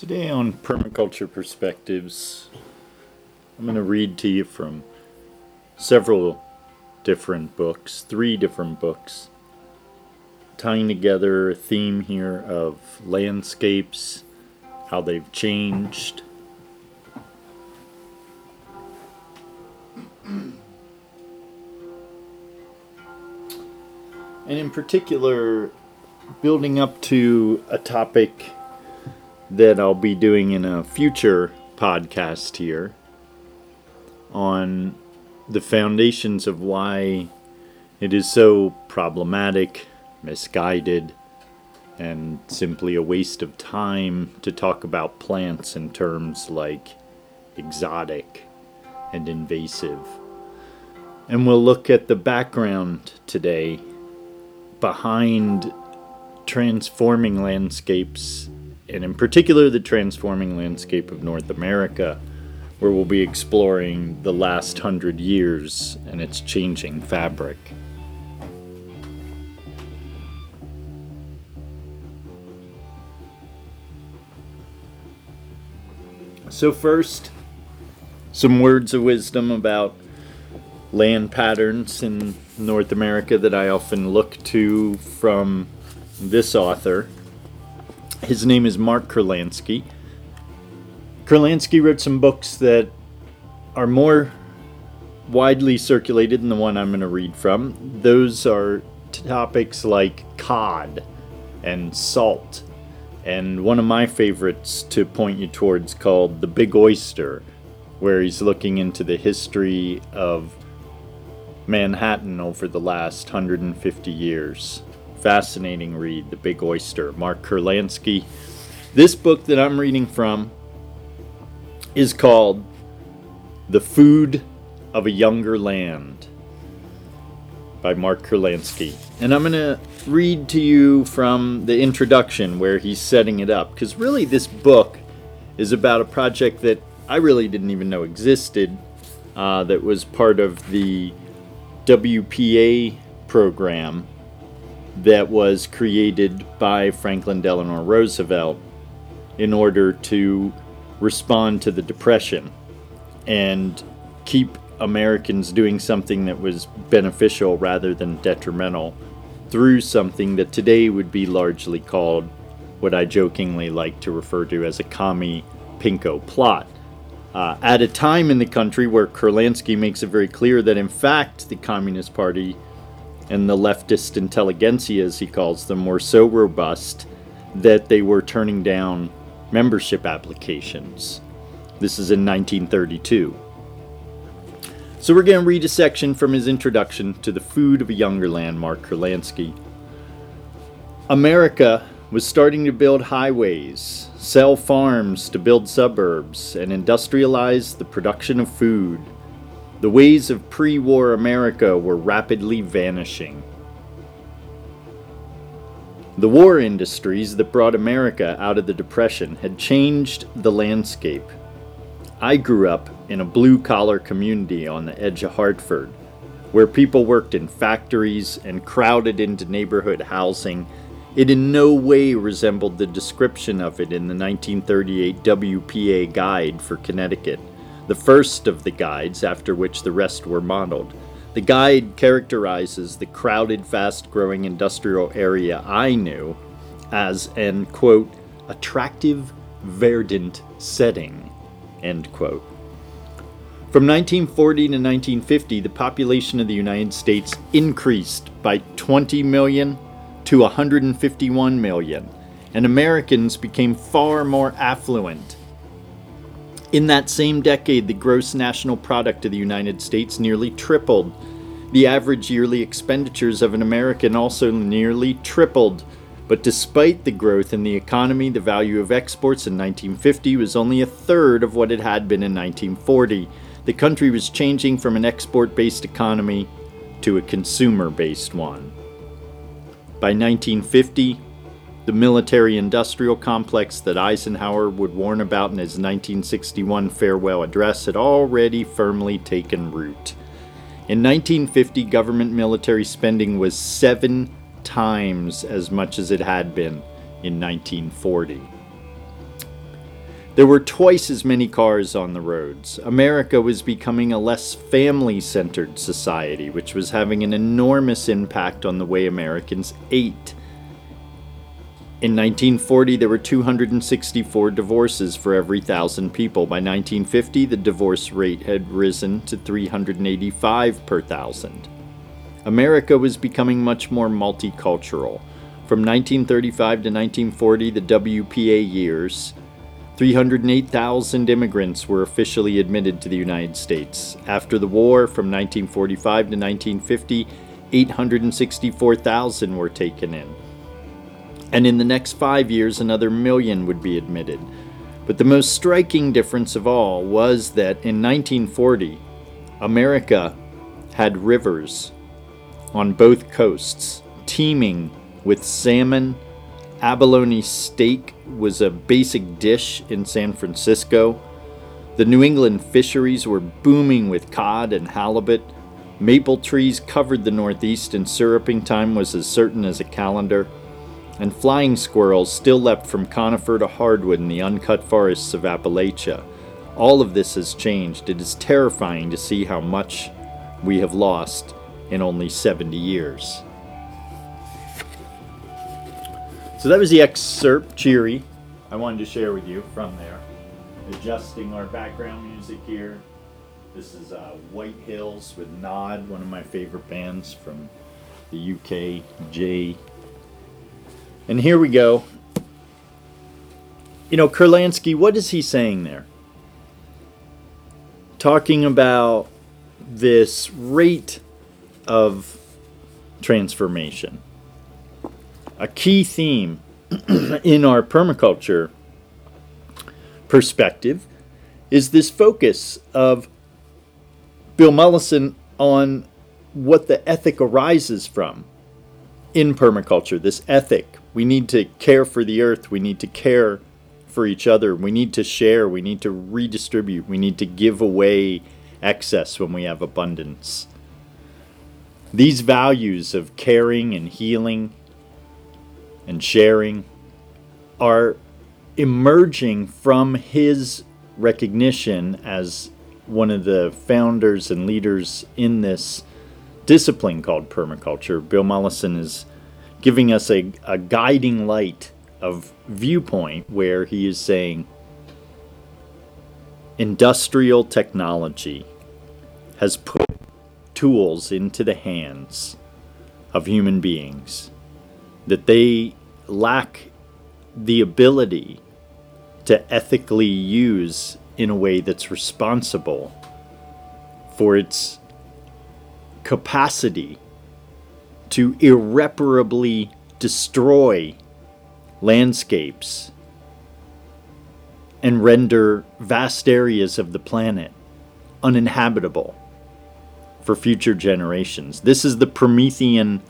Today on Permaculture Perspectives, I'm going to read to you from several different books, three different books, tying together a theme here of landscapes, how they've changed. And in particular, building up to a topic that I'll be doing in a future podcast here on the foundations of why it is so problematic, misguided, and simply a waste of time to talk about plants in terms like exotic and invasive. And we'll look at the background today behind transforming landscapes and in particular the transforming landscape of North America, where we'll be exploring the last hundred years and its changing fabric. So, first, some words of wisdom about land patterns in North America that I often look to from this author. His name is Mark Kurlansky. Kurlansky wrote some books that are more widely circulated than the one I'm going to read from. Those are topics like cod and salt, and one of my favorites to point you towards called The Big Oyster, where he's looking into the history of Manhattan over the last 150 years. Fascinating read, The Big Oyster, Mark Kurlansky. This book that I'm reading from is called The Food of a Younger Land by Mark Kurlansky. And I'm going to read to you from the introduction where he's setting it up. Because really, this book is about a project that I really didn't even know existed, uh, that was part of the WPA program that was created by Franklin Delano Roosevelt in order to respond to the Depression and keep Americans doing something that was beneficial rather than detrimental through something that today would be largely called what I jokingly like to refer to as a commie pinko plot. Uh, at a time in the country where Kurlansky makes it very clear that, in fact, the Communist Party and the leftist intelligentsia, as he calls them, were so robust that they were turning down membership applications. This is in 1932. So we're going to read a section from his introduction to The Food of a Younger Land, Mark Kurlansky. America was starting to build highways, sell farms to build suburbs, and industrialize the production of food. The ways of pre war America were rapidly vanishing. The war industries that brought America out of the Depression had changed the landscape. I grew up in a blue collar community on the edge of Hartford, where people worked in factories and crowded into neighborhood housing. It in no way resembled the description of it in the 1938 WPA Guide for Connecticut the first of the guides after which the rest were modeled. The guide characterizes the crowded, fast growing industrial area I knew as an, quote, attractive, verdant setting, end quote. From 1940 to 1950, the population of the United States increased by 20 million to 151 million, and Americans became far more affluent in that same decade, the gross national product of the United States nearly tripled. The average yearly expenditures of an American also nearly tripled. But despite the growth in the economy, the value of exports in 1950 was only a third of what it had been in 1940. The country was changing from an export based economy to a consumer based one. By 1950, the military industrial complex that Eisenhower would warn about in his 1961 farewell address had already firmly taken root. In 1950, government military spending was seven times as much as it had been in 1940. There were twice as many cars on the roads. America was becoming a less family centered society, which was having an enormous impact on the way Americans ate. In 1940, there were 264 divorces for every thousand people. By 1950, the divorce rate had risen to 385 per thousand. America was becoming much more multicultural. From 1935 to 1940, the WPA years, 308,000 immigrants were officially admitted to the United States. After the war, from 1945 to 1950, 864,000 were taken in. And in the next five years, another million would be admitted. But the most striking difference of all was that in 1940, America had rivers on both coasts, teeming with salmon. Abalone steak was a basic dish in San Francisco. The New England fisheries were booming with cod and halibut. Maple trees covered the Northeast, and syruping time was as certain as a calendar. And flying squirrels still leapt from conifer to hardwood in the uncut forests of Appalachia. All of this has changed. It is terrifying to see how much we have lost in only 70 years. So that was the excerpt, cheery, I wanted to share with you from there. Adjusting our background music here. This is uh, White Hills with Nod, one of my favorite bands from the UK, J. And here we go. You know, Kurlansky, what is he saying there? Talking about this rate of transformation. A key theme in our permaculture perspective is this focus of Bill Mollison on what the ethic arises from in permaculture. This ethic. We need to care for the earth. We need to care for each other. We need to share. We need to redistribute. We need to give away excess when we have abundance. These values of caring and healing and sharing are emerging from his recognition as one of the founders and leaders in this discipline called permaculture. Bill Mollison is giving us a, a guiding light of viewpoint where he is saying industrial technology has put tools into the hands of human beings that they lack the ability to ethically use in a way that's responsible for its capacity to irreparably destroy landscapes and render vast areas of the planet uninhabitable for future generations. This is the Promethean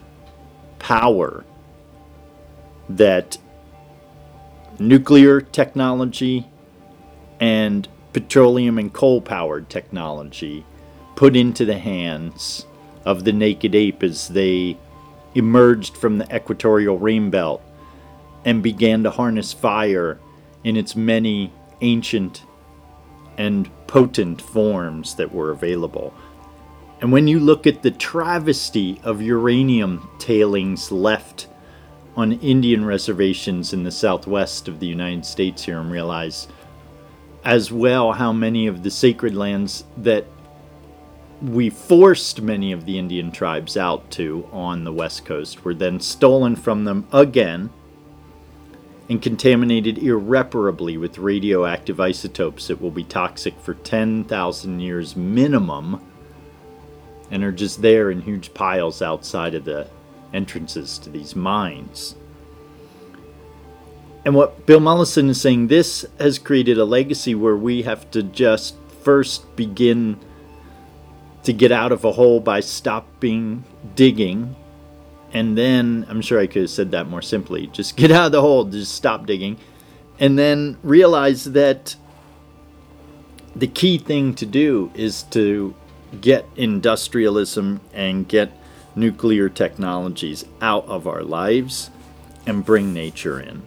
power that nuclear technology and petroleum and coal powered technology put into the hands of the naked ape as they emerged from the equatorial rain belt and began to harness fire in its many ancient and potent forms that were available. And when you look at the travesty of uranium tailings left on Indian reservations in the southwest of the United States here and realize as well how many of the sacred lands that we forced many of the Indian tribes out to on the west coast were then stolen from them again and contaminated irreparably with radioactive isotopes that will be toxic for 10,000 years minimum and are just there in huge piles outside of the entrances to these mines. And what Bill Mollison is saying, this has created a legacy where we have to just first begin to get out of a hole by stopping digging. And then, I'm sure I could have said that more simply just get out of the hole, just stop digging. And then realize that the key thing to do is to get industrialism and get nuclear technologies out of our lives and bring nature in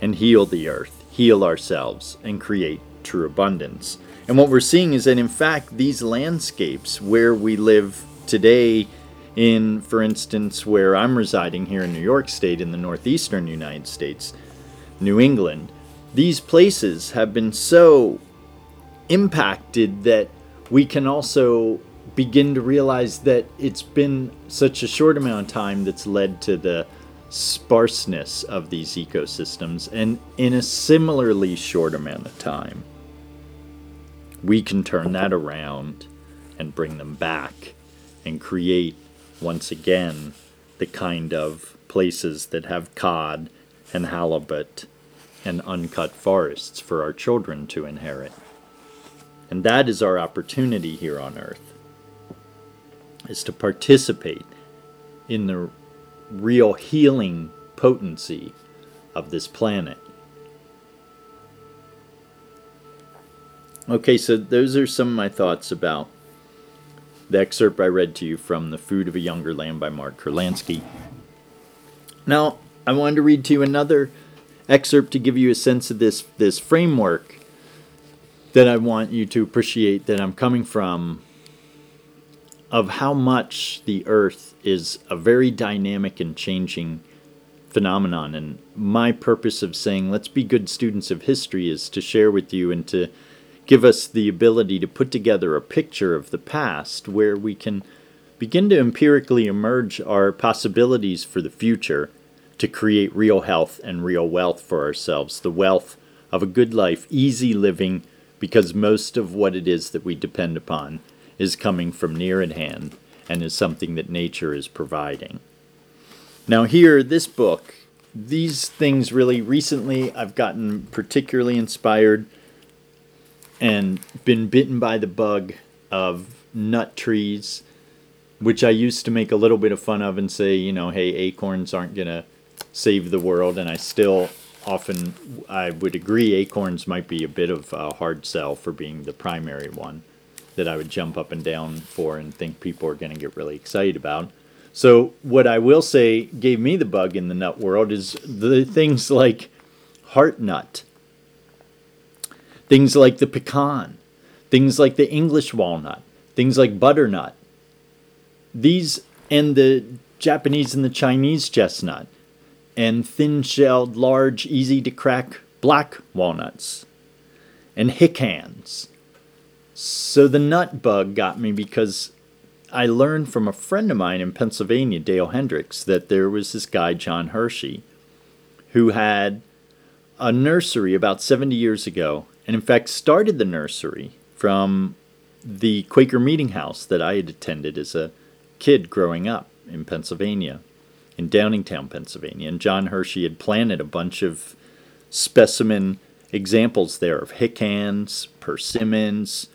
and heal the earth, heal ourselves, and create true abundance. And what we're seeing is that, in fact, these landscapes where we live today, in, for instance, where I'm residing here in New York State in the northeastern United States, New England, these places have been so impacted that we can also begin to realize that it's been such a short amount of time that's led to the sparseness of these ecosystems, and in a similarly short amount of time, we can turn that around and bring them back and create once again the kind of places that have cod and halibut and uncut forests for our children to inherit. And that is our opportunity here on earth is to participate in the real healing potency of this planet. Okay, so those are some of my thoughts about the excerpt I read to you from The Food of a Younger Land by Mark Kurlansky. Now, I wanted to read to you another excerpt to give you a sense of this, this framework that I want you to appreciate that I'm coming from of how much the earth is a very dynamic and changing phenomenon. And my purpose of saying, let's be good students of history, is to share with you and to give us the ability to put together a picture of the past where we can begin to empirically emerge our possibilities for the future to create real health and real wealth for ourselves. The wealth of a good life, easy living, because most of what it is that we depend upon is coming from near at hand and is something that nature is providing. Now, here, this book, these things really recently I've gotten particularly inspired and been bitten by the bug of nut trees, which I used to make a little bit of fun of and say, you know, hey, acorns aren't going to save the world. And I still often, I would agree, acorns might be a bit of a hard sell for being the primary one that I would jump up and down for and think people are going to get really excited about. So, what I will say gave me the bug in the nut world is the things like heart nut, things like the pecan, things like the English walnut, things like butternut. These and the Japanese and the Chinese chestnut, and thin shelled, large, easy to crack black walnuts, and hicans so the nut bug got me because I learned from a friend of mine in Pennsylvania, Dale Hendricks, that there was this guy, John Hershey, who had a nursery about 70 years ago, and in fact started the nursery from the Quaker Meeting House that I had attended as a kid growing up in Pennsylvania, in Downingtown, Pennsylvania. And John Hershey had planted a bunch of specimen examples there of hicans, persimmons,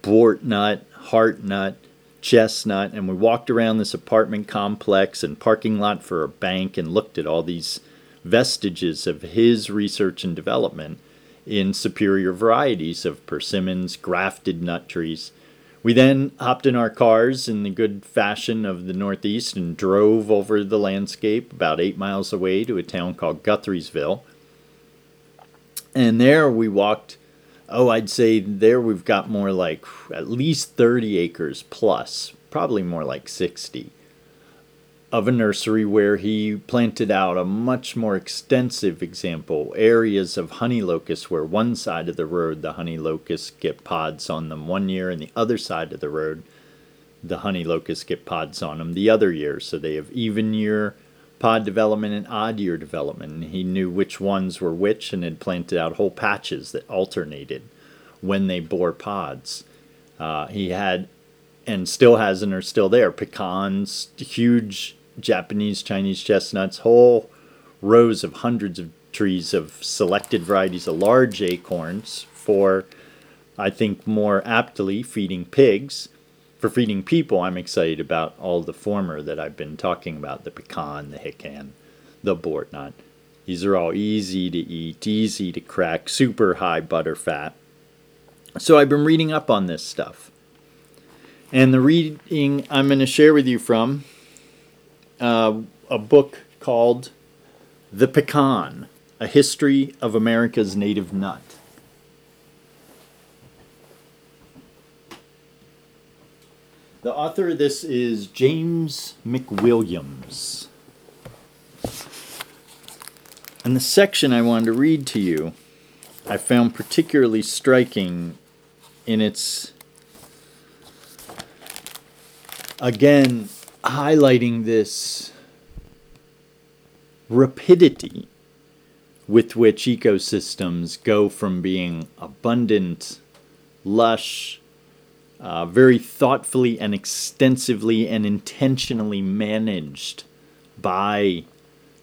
buartnut, heart nut, chestnut, and we walked around this apartment complex and parking lot for a bank and looked at all these vestiges of his research and development in superior varieties of persimmons, grafted nut trees. We then hopped in our cars in the good fashion of the Northeast and drove over the landscape about eight miles away to a town called Guthriesville. And there we walked oh, I'd say there we've got more like at least 30 acres plus, probably more like 60, of a nursery where he planted out a much more extensive example areas of honey locusts where one side of the road the honey locusts get pods on them one year and the other side of the road the honey locusts get pods on them the other year so they have even year pod development and odd year development. And he knew which ones were which and had planted out whole patches that alternated when they bore pods. Uh, he had, and still has, and are still there, pecans, huge Japanese, Chinese chestnuts, whole rows of hundreds of trees of selected varieties of large acorns for, I think, more aptly feeding pigs for feeding people, I'm excited about all the former that I've been talking about the pecan, the hican, the buartnut. These are all easy to eat, easy to crack, super high butter fat. So I've been reading up on this stuff. And the reading I'm going to share with you from uh, a book called The Pecan A History of America's Native Nut. The author of this is James McWilliams. And the section I wanted to read to you I found particularly striking in its again highlighting this rapidity with which ecosystems go from being abundant, lush, uh, very thoughtfully and extensively and intentionally managed by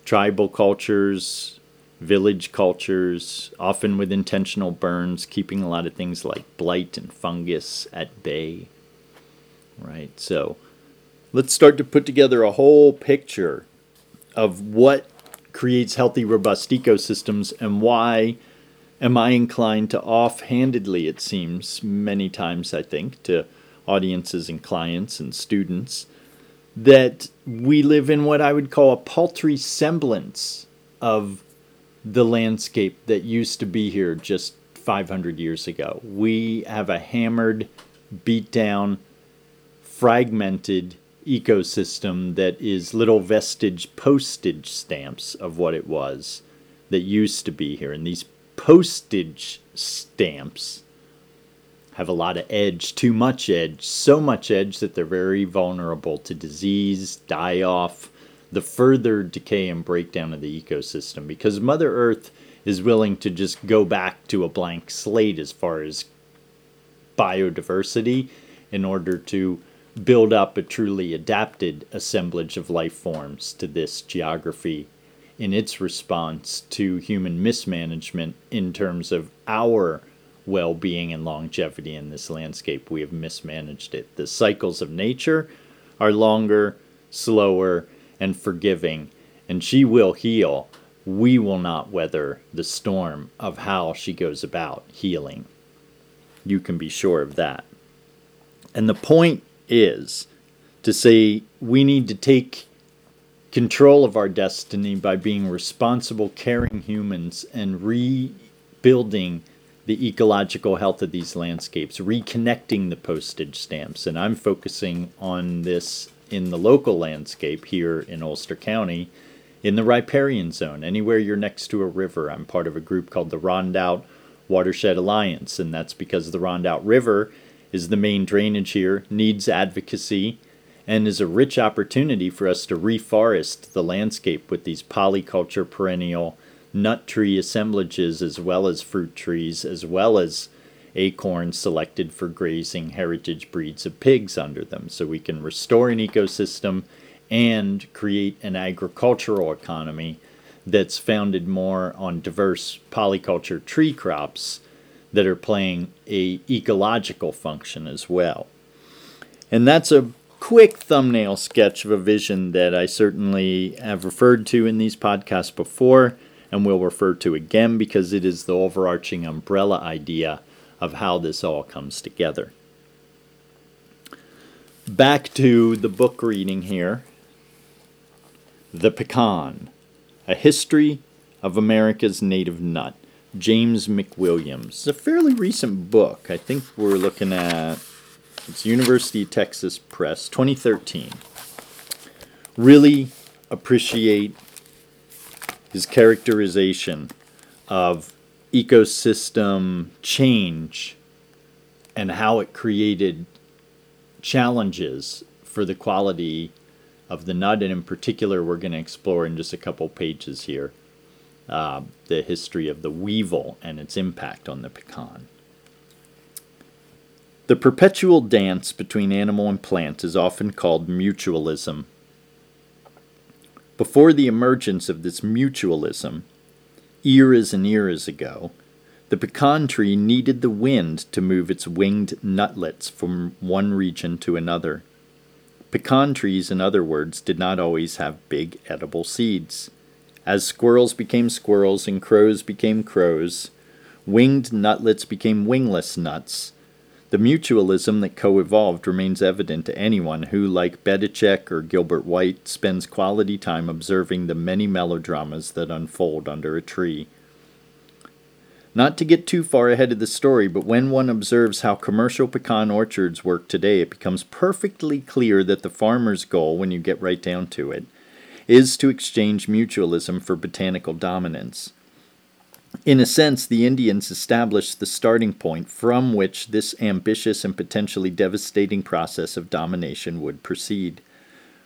tribal cultures, village cultures, often with intentional burns, keeping a lot of things like blight and fungus at bay. Right? So let's start to put together a whole picture of what creates healthy, robust ecosystems and why am I inclined to offhandedly, it seems, many times, I think, to audiences and clients and students, that we live in what I would call a paltry semblance of the landscape that used to be here just 500 years ago. We have a hammered, beat down, fragmented ecosystem that is little vestige postage stamps of what it was that used to be here. And these postage stamps have a lot of edge, too much edge, so much edge that they're very vulnerable to disease, die off, the further decay and breakdown of the ecosystem because Mother Earth is willing to just go back to a blank slate as far as biodiversity in order to build up a truly adapted assemblage of life forms to this geography in its response to human mismanagement in terms of our well being and longevity in this landscape. We have mismanaged it. The cycles of nature are longer, slower, and forgiving, and she will heal. We will not weather the storm of how she goes about healing. You can be sure of that. And the point is to say we need to take control of our destiny by being responsible, caring humans and rebuilding the ecological health of these landscapes, reconnecting the postage stamps. And I'm focusing on this in the local landscape here in Ulster County in the riparian zone. Anywhere you're next to a river, I'm part of a group called the Rondout Watershed Alliance, and that's because the Rondout River is the main drainage here, needs advocacy, and is a rich opportunity for us to reforest the landscape with these polyculture perennial nut tree assemblages as well as fruit trees, as well as acorns selected for grazing heritage breeds of pigs under them. So we can restore an ecosystem and create an agricultural economy that's founded more on diverse polyculture tree crops that are playing a ecological function as well. And that's a quick thumbnail sketch of a vision that I certainly have referred to in these podcasts before and will refer to again because it is the overarching umbrella idea of how this all comes together. Back to the book reading here The Pecan A History of America's Native Nut. James McWilliams. It's a fairly recent book. I think we're looking at it's University of Texas Press, 2013. Really appreciate his characterization of ecosystem change and how it created challenges for the quality of the nut, and in particular, we're going to explore in just a couple pages here uh, the history of the weevil and its impact on the pecan. The perpetual dance between animal and plant is often called mutualism. Before the emergence of this mutualism, eras and eras ago, the pecan tree needed the wind to move its winged nutlets from one region to another. Pecan trees, in other words, did not always have big edible seeds. As squirrels became squirrels and crows became crows, winged nutlets became wingless nuts. The mutualism that co evolved remains evident to anyone who, like Bedichek or Gilbert White, spends quality time observing the many melodramas that unfold under a tree. Not to get too far ahead of the story, but when one observes how commercial pecan orchards work today, it becomes perfectly clear that the farmer's goal, when you get right down to it, is to exchange mutualism for botanical dominance. In a sense, the Indians established the starting point from which this ambitious and potentially devastating process of domination would proceed.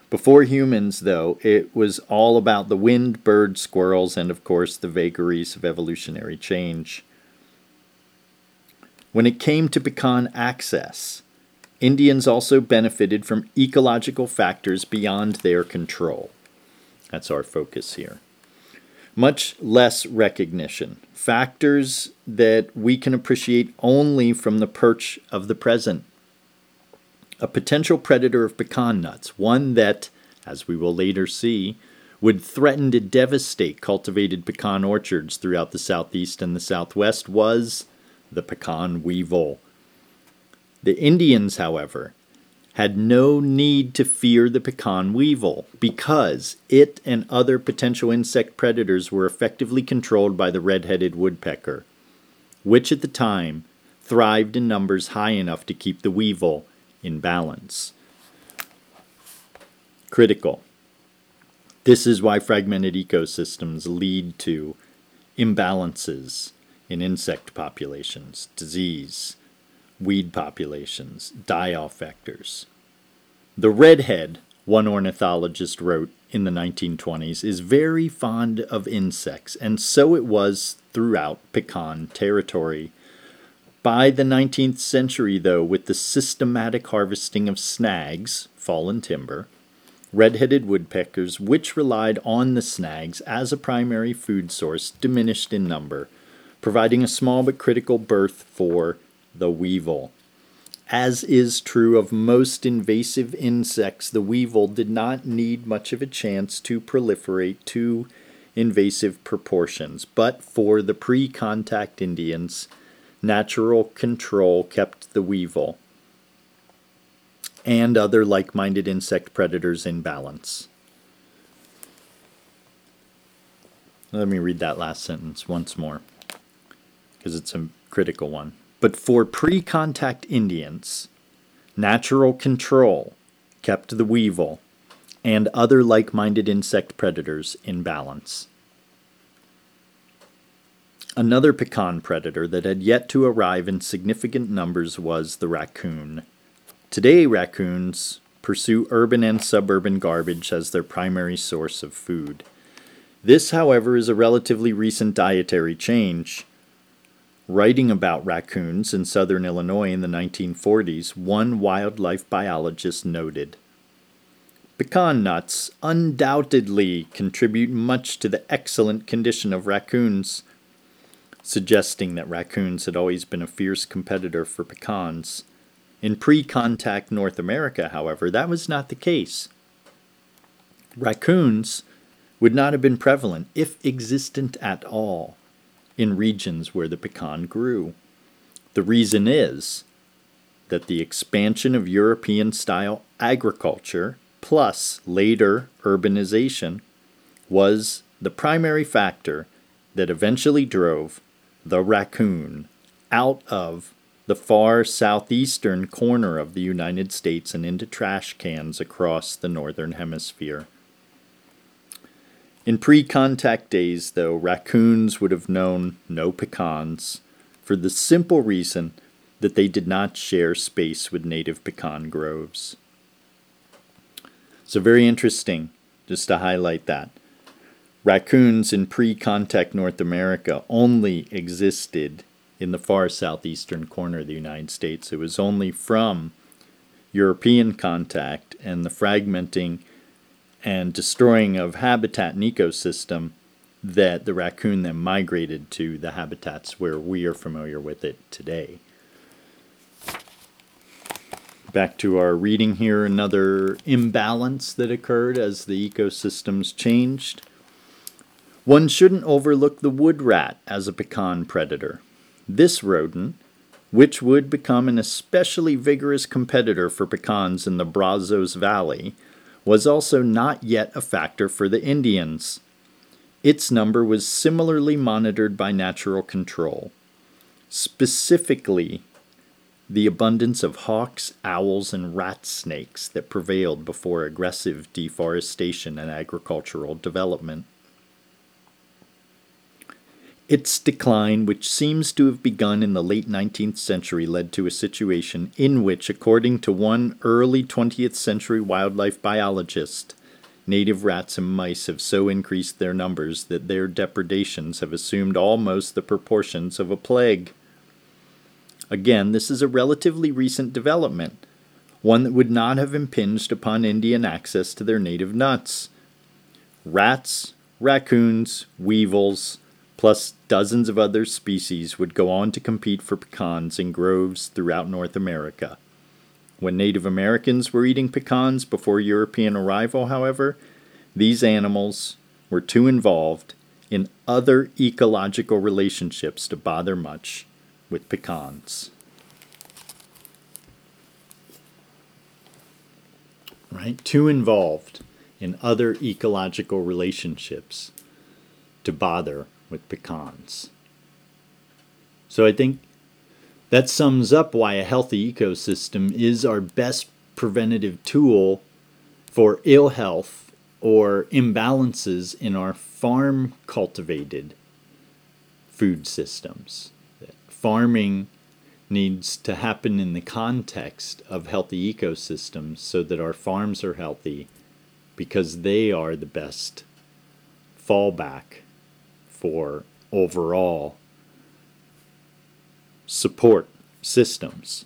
Before humans, though, it was all about the wind, birds, squirrels, and of course the vagaries of evolutionary change. When it came to pecan access, Indians also benefited from ecological factors beyond their control. That's our focus here. Much less recognition. Factors that we can appreciate only from the perch of the present a potential predator of pecan nuts, one that, as we will later see, would threaten to devastate cultivated pecan orchards throughout the southeast and the southwest, was the pecan weevil. The Indians, however, had no need to fear the pecan weevil because it and other potential insect predators were effectively controlled by the red headed woodpecker, which at the time thrived in numbers high enough to keep the weevil in balance. Critical. This is why fragmented ecosystems lead to imbalances in insect populations, disease, weed populations, die-off vectors. The redhead, one ornithologist wrote in the 1920s, is very fond of insects, and so it was throughout pecan territory by the 19th century, though, with the systematic harvesting of snags, fallen timber, red-headed woodpeckers, which relied on the snags as a primary food source, diminished in number, providing a small but critical berth for the weevil. As is true of most invasive insects, the weevil did not need much of a chance to proliferate to invasive proportions, but for the pre contact Indians, natural control kept the weevil and other like minded insect predators in balance. Let me read that last sentence once more because it's a critical one. But for pre contact Indians, natural control kept the weevil and other like minded insect predators in balance. Another pecan predator that had yet to arrive in significant numbers was the raccoon. Today, raccoons pursue urban and suburban garbage as their primary source of food. This, however, is a relatively recent dietary change. Writing about raccoons in southern Illinois in the 1940s, one wildlife biologist noted Pecan nuts undoubtedly contribute much to the excellent condition of raccoons suggesting that raccoons had always been a fierce competitor for pecans. In pre contact North America, however, that was not the case. Raccoons would not have been prevalent, if existent at all, in regions where the pecan grew. The reason is that the expansion of European style agriculture plus later urbanization was the primary factor that eventually drove the raccoon out of the far southeastern corner of the United States and into trash cans across the northern hemisphere. In pre contact days, though, raccoons would have known no pecans for the simple reason that they did not share space with native pecan groves. So, very interesting, just to highlight that. Raccoons in pre contact North America only existed in the far southeastern corner of the United States. It was only from European contact and the fragmenting and destroying of habitat and ecosystem that the raccoon then migrated to the habitats where we are familiar with it today. Back to our reading here, another imbalance that occurred as the ecosystems changed. One shouldn't overlook the wood rat as a pecan predator. This rodent, which would become an especially vigorous competitor for pecans in the Brazos Valley, was also not yet a factor for the Indians. its number was similarly monitored by natural control. Specifically, the abundance of hawks, owls, and rat snakes that prevailed before aggressive deforestation and agricultural development. Its decline, which seems to have begun in the late 19th century, led to a situation in which, according to one early 20th century wildlife biologist, native rats and mice have so increased their numbers that their depredations have assumed almost the proportions of a plague. Again, this is a relatively recent development, one that would not have impinged upon Indian access to their native nuts. Rats, raccoons, weevils, plus dozens of other species would go on to compete for pecans in groves throughout North America. When Native Americans were eating pecans before European arrival, however, these animals were too involved in other ecological relationships to bother much with pecans. Right? Too involved in other ecological relationships to bother with pecans. So I think that sums up why a healthy ecosystem is our best preventative tool for ill health or imbalances in our farm cultivated food systems. Farming needs to happen in the context of healthy ecosystems so that our farms are healthy because they are the best fallback for overall support systems,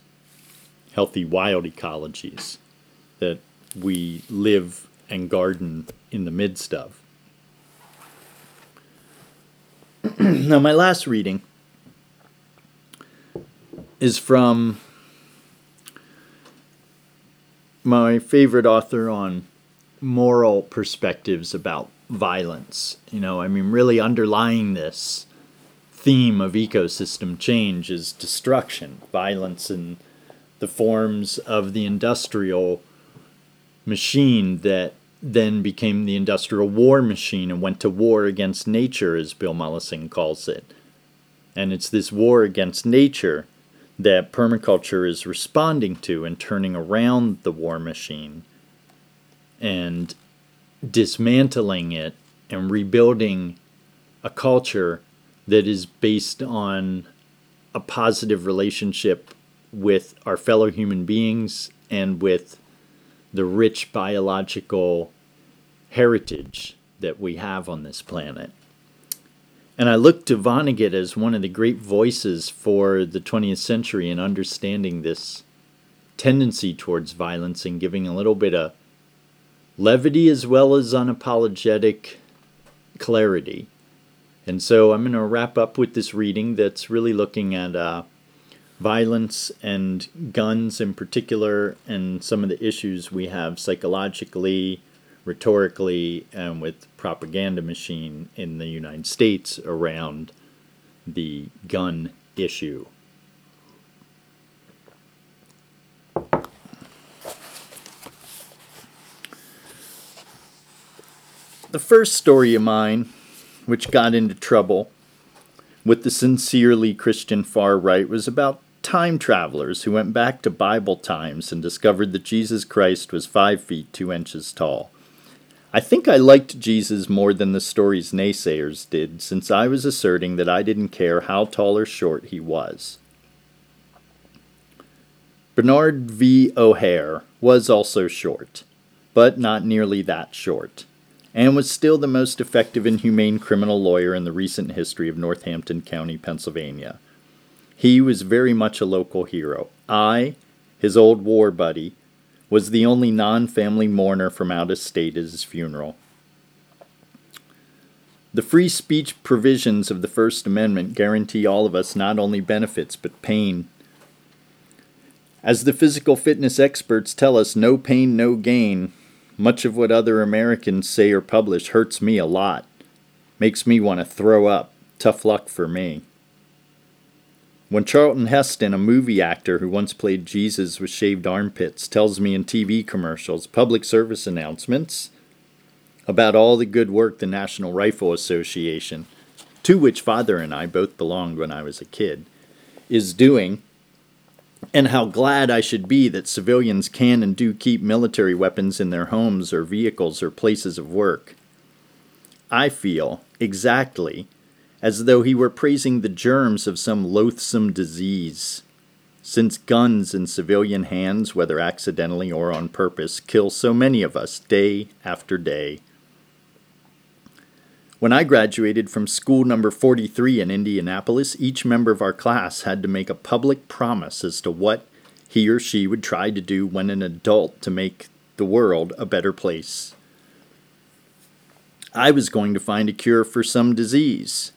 healthy wild ecologies that we live and garden in the midst of. now, my last reading is from my favorite author on moral perspectives about violence. You know, I mean, really underlying this theme of ecosystem change is destruction, violence, and the forms of the industrial machine that then became the industrial war machine and went to war against nature, as Bill Mollison calls it. And it's this war against nature that permaculture is responding to and turning around the war machine and dismantling it and rebuilding a culture that is based on a positive relationship with our fellow human beings and with the rich biological heritage that we have on this planet. And I look to Vonnegut as one of the great voices for the 20th century in understanding this tendency towards violence and giving a little bit of levity as well as unapologetic clarity. And so I'm going to wrap up with this reading that's really looking at uh, violence and guns in particular and some of the issues we have psychologically, rhetorically, and with propaganda machine in the United States around the gun issue. The first story of mine, which got into trouble with the sincerely Christian far right, was about time travelers who went back to Bible times and discovered that Jesus Christ was five feet two inches tall. I think I liked Jesus more than the story's naysayers did, since I was asserting that I didn't care how tall or short he was. Bernard V. O'Hare was also short, but not nearly that short and was still the most effective and humane criminal lawyer in the recent history of Northampton County, Pennsylvania. He was very much a local hero. I, his old war buddy, was the only non family mourner from out of state at his funeral. The free speech provisions of the First Amendment guarantee all of us not only benefits but pain. As the physical fitness experts tell us, no pain, no gain, much of what other Americans say or publish hurts me a lot. Makes me want to throw up. Tough luck for me. When Charlton Heston, a movie actor who once played Jesus with shaved armpits, tells me in TV commercials, public service announcements, about all the good work the National Rifle Association, to which father and I both belonged when I was a kid, is doing, and how glad I should be that civilians can and do keep military weapons in their homes or vehicles or places of work. I feel exactly as though he were praising the germs of some loathsome disease. Since guns in civilian hands, whether accidentally or on purpose, kill so many of us day after day. When I graduated from school number 43 in Indianapolis, each member of our class had to make a public promise as to what he or she would try to do when an adult to make the world a better place. I was going to find a cure for some disease.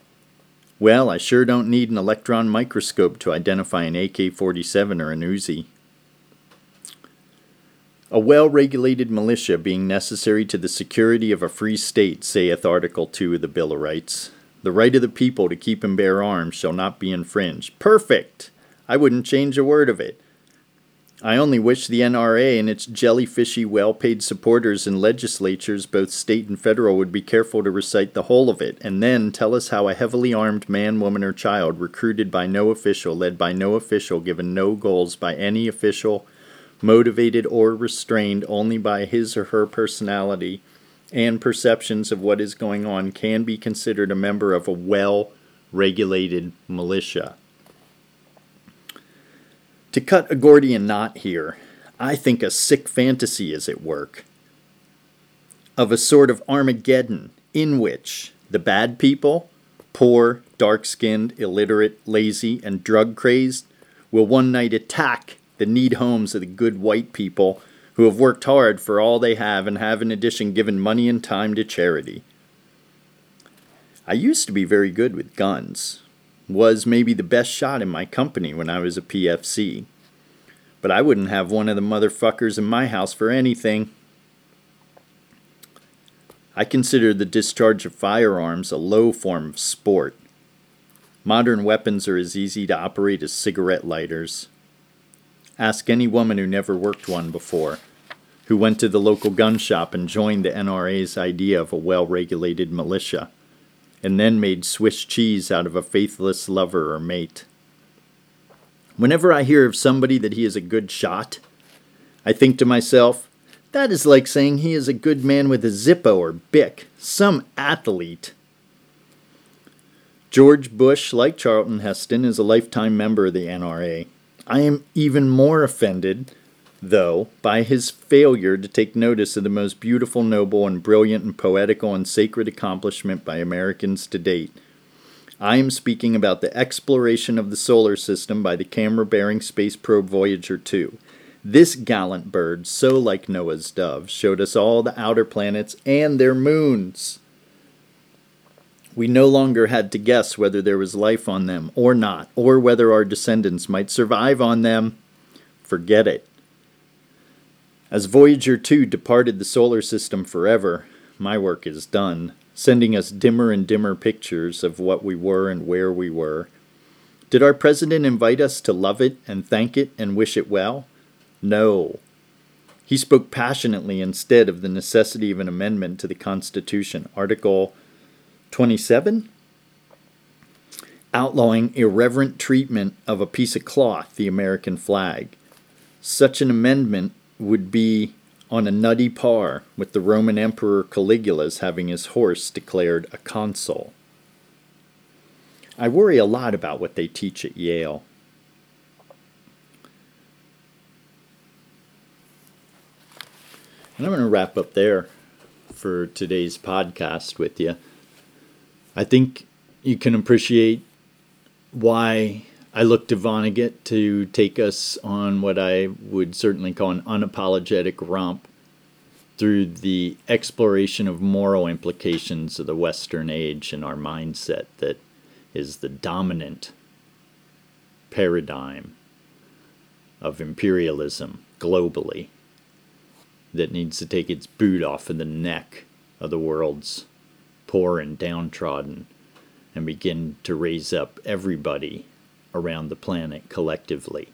Well, I sure don't need an electron microscope to identify an AK 47 or an Uzi. A well regulated militia being necessary to the security of a free state, saith Article 2 of the Bill of Rights. The right of the people to keep and bear arms shall not be infringed. Perfect! I wouldn't change a word of it. I only wish the NRA and its jellyfishy, well paid supporters in legislatures, both state and federal, would be careful to recite the whole of it, and then tell us how a heavily armed man, woman, or child, recruited by no official, led by no official, given no goals by any official, motivated or restrained only by his or her personality and perceptions of what is going on, can be considered a member of a well regulated militia. To cut a Gordian knot here, I think a sick fantasy is at work of a sort of Armageddon in which the bad people, poor, dark skinned, illiterate, lazy, and drug crazed, will one night attack the neat homes of the good white people who have worked hard for all they have and have in addition given money and time to charity. I used to be very good with guns was maybe the best shot in my company when I was a PFC. But I wouldn't have one of the motherfuckers in my house for anything. I consider the discharge of firearms a low form of sport. Modern weapons are as easy to operate as cigarette lighters. Ask any woman who never worked one before, who went to the local gun shop and joined the NRA's idea of a well regulated militia and then made Swiss cheese out of a faithless lover or mate. Whenever I hear of somebody that he is a good shot, I think to myself, that is like saying he is a good man with a Zippo or Bic, some athlete. George Bush, like Charlton Heston, is a lifetime member of the NRA. I am even more offended though, by his failure to take notice of the most beautiful, noble, and brilliant and poetical and sacred accomplishment by Americans to date. I am speaking about the exploration of the solar system by the camera bearing space probe Voyager 2. This gallant bird, so like Noah's dove, showed us all the outer planets and their moons. We no longer had to guess whether there was life on them or not, or whether our descendants might survive on them. Forget it. As Voyager 2 departed the solar system forever, my work is done, sending us dimmer and dimmer pictures of what we were and where we were. Did our president invite us to love it and thank it and wish it well? No. He spoke passionately instead of the necessity of an amendment to the Constitution, Article 27, outlawing irreverent treatment of a piece of cloth, the American flag. Such an amendment would be on a nutty par with the Roman Emperor Caligula's having his horse declared a consul. I worry a lot about what they teach at Yale. And I'm going to wrap up there for today's podcast with you. I think you can appreciate why I look to Vonnegut to take us on what I would certainly call an unapologetic romp through the exploration of moral implications of the Western age and our mindset that is the dominant paradigm of imperialism globally that needs to take its boot off of the neck of the world's poor and downtrodden and begin to raise up everybody around the planet collectively,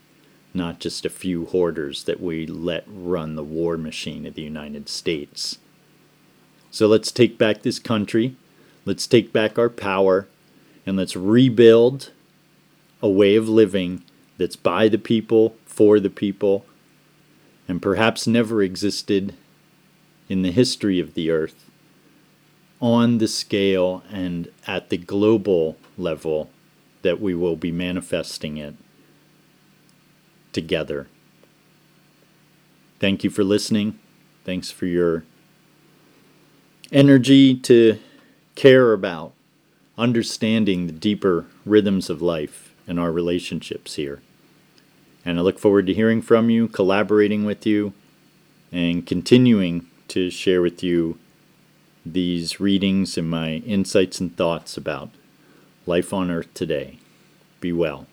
not just a few hoarders that we let run the war machine of the United States. So let's take back this country, let's take back our power, and let's rebuild a way of living that's by the people, for the people, and perhaps never existed in the history of the earth on the scale and at the global level that we will be manifesting it together. Thank you for listening. Thanks for your energy to care about understanding the deeper rhythms of life and our relationships here. And I look forward to hearing from you, collaborating with you, and continuing to share with you these readings and my insights and thoughts about life on earth today. Be well.